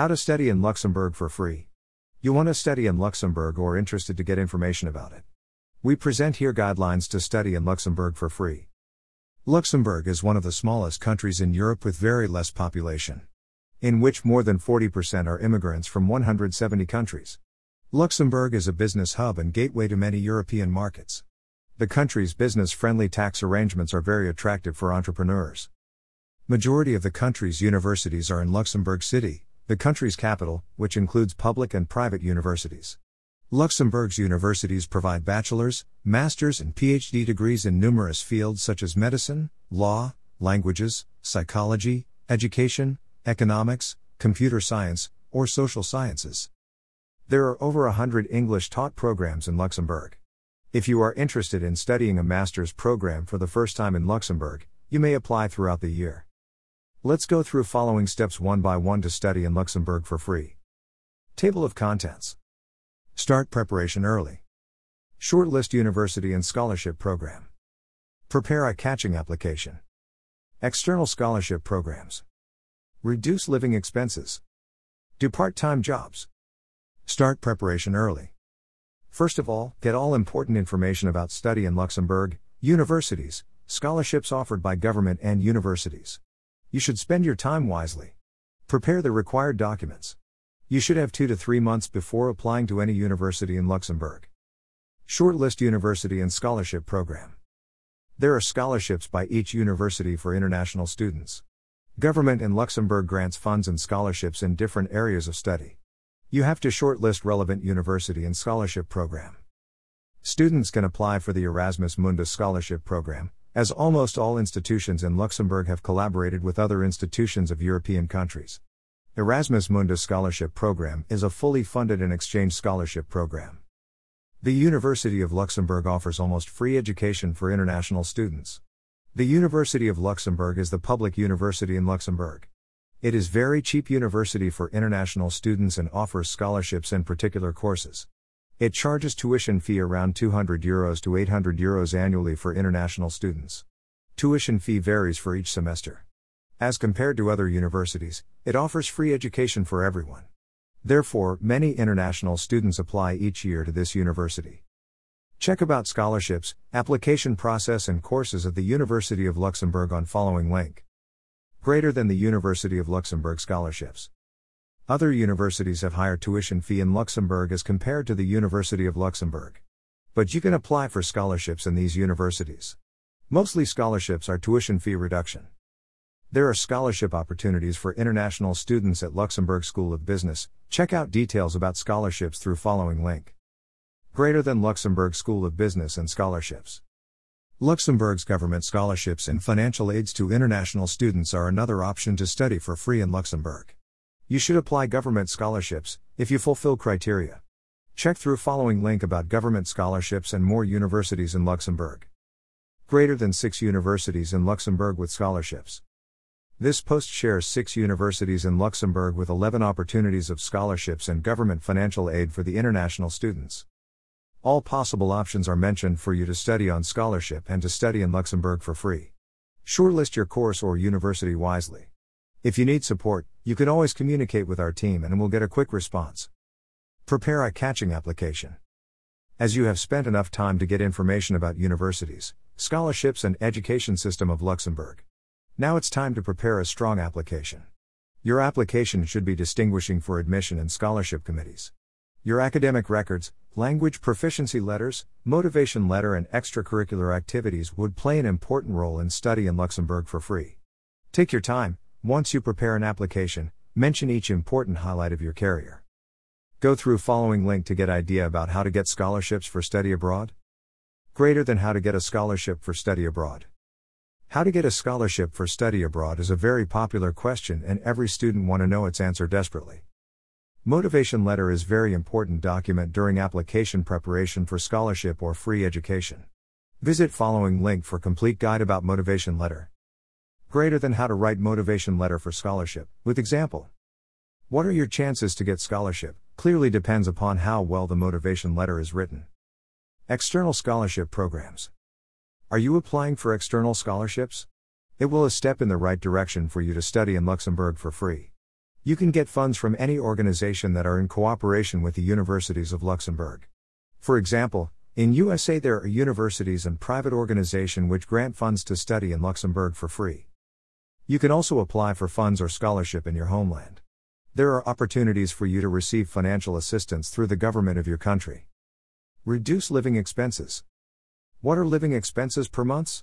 How to study in Luxembourg for free. You want to study in Luxembourg or interested to get information about it. We present here guidelines to study in Luxembourg for free. Luxembourg is one of the smallest countries in Europe with very less population, in which more than 40% are immigrants from 170 countries. Luxembourg is a business hub and gateway to many European markets. The country's business friendly tax arrangements are very attractive for entrepreneurs. Majority of the country's universities are in Luxembourg City, the country's capital, which includes public and private universities. Luxembourg's universities provide bachelor's, master's, and PhD degrees in numerous fields such as medicine, law, languages, psychology, education, economics, computer science, or social sciences. There are over a hundred English taught programs in Luxembourg. If you are interested in studying a master's program for the first time in Luxembourg, you may apply throughout the year. Let's go through following steps one by one to study in Luxembourg for free. Table of Contents Start preparation early. Shortlist University and Scholarship Program. Prepare a catching application. External scholarship programs. Reduce living expenses. Do part time jobs. Start preparation early. First of all, get all important information about study in Luxembourg, universities, scholarships offered by government and universities. You should spend your time wisely. Prepare the required documents. You should have two to three months before applying to any university in Luxembourg. Shortlist University and Scholarship Program. There are scholarships by each university for international students. Government in Luxembourg grants funds and scholarships in different areas of study. You have to shortlist relevant university and scholarship program. Students can apply for the Erasmus Mundus scholarship program, as almost all institutions in Luxembourg have collaborated with other institutions of European countries. Erasmus Mundus scholarship program is a fully funded and exchange scholarship program. The University of Luxembourg offers almost free education for international students. The University of Luxembourg is the public university in Luxembourg. It is very cheap university for international students and offers scholarships in particular courses. It charges tuition fee around 200 euros to 800 euros annually for international students. Tuition fee varies for each semester. As compared to other universities, it offers free education for everyone. Therefore, many international students apply each year to this university. Check about scholarships, application process and courses at the University of Luxembourg on following link greater than the University of Luxembourg scholarships. Other universities have higher tuition fee in Luxembourg as compared to the University of Luxembourg. But you can apply for scholarships in these universities. Mostly scholarships are tuition fee reduction. There are scholarship opportunities for international students at Luxembourg School of Business. Check out details about scholarships through following link. Greater than Luxembourg School of Business and scholarships. Luxembourg's government scholarships and financial aids to international students are another option to study for free in Luxembourg. You should apply government scholarships if you fulfill criteria. Check through following link about government scholarships and more universities in Luxembourg. Greater than 6 universities in Luxembourg with scholarships. This post shares 6 universities in Luxembourg with 11 opportunities of scholarships and government financial aid for the international students. All possible options are mentioned for you to study on scholarship and to study in Luxembourg for free. Shortlist your course or university wisely. If you need support, you can always communicate with our team and we'll get a quick response. Prepare a catching application. As you have spent enough time to get information about universities, scholarships, and education system of Luxembourg. Now it's time to prepare a strong application. Your application should be distinguishing for admission and scholarship committees. Your academic records, language proficiency letters, motivation letter, and extracurricular activities would play an important role in study in Luxembourg for free. Take your time, once you prepare an application, mention each important highlight of your career. Go through following link to get idea about how to get scholarships for study abroad. Greater than how to get a scholarship for study abroad. How to get a scholarship for study abroad is a very popular question and every student want to know its answer desperately. Motivation letter is very important document during application preparation for scholarship or free education. Visit following link for complete guide about motivation letter. Greater than how to write motivation letter for scholarship, with example. What are your chances to get scholarship? Clearly depends upon how well the motivation letter is written. External scholarship programs. Are you applying for external scholarships? It will a step in the right direction for you to study in Luxembourg for free. You can get funds from any organization that are in cooperation with the universities of Luxembourg. For example, in USA there are universities and private organization which grant funds to study in Luxembourg for free. You can also apply for funds or scholarship in your homeland. There are opportunities for you to receive financial assistance through the government of your country. Reduce living expenses. What are living expenses per month?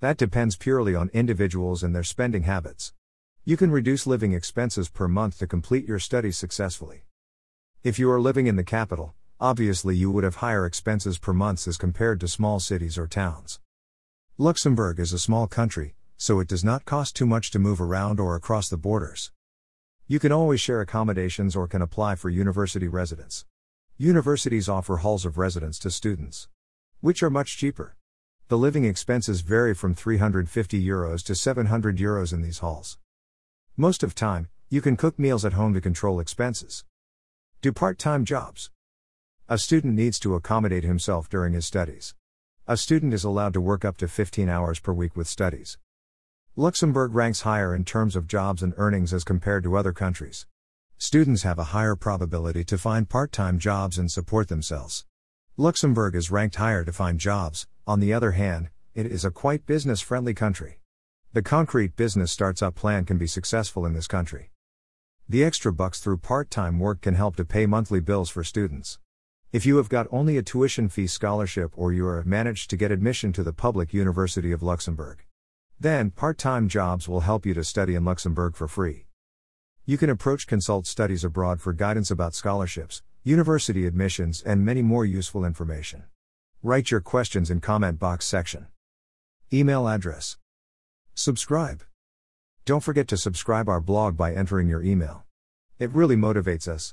That depends purely on individuals and their spending habits. You can reduce living expenses per month to complete your studies successfully. If you are living in the capital, obviously you would have higher expenses per month as compared to small cities or towns. Luxembourg is a small country, so it does not cost too much to move around or across the borders. You can always share accommodations or can apply for university residence. Universities offer halls of residence to students, which are much cheaper. The living expenses vary from 350 euros to 700 euros in these halls. Most of time, you can cook meals at home to control expenses. Do part-time jobs. A student needs to accommodate himself during his studies. A student is allowed to work up to 15 hours per week with studies. Luxembourg ranks higher in terms of jobs and earnings as compared to other countries. Students have a higher probability to find part time jobs and support themselves. Luxembourg is ranked higher to find jobs, on the other hand, it is a quite business friendly country. The concrete business starts up plan can be successful in this country. The extra bucks through part time work can help to pay monthly bills for students. If you have got only a tuition fee scholarship or you are managed to get admission to the Public University of Luxembourg, then part time jobs will help you to study in Luxembourg for free. You can approach Consult Studies Abroad for guidance about scholarships, university admissions, and many more useful information. Write your questions in comment box section. Email address Subscribe. Don't forget to subscribe our blog by entering your email. It really motivates us.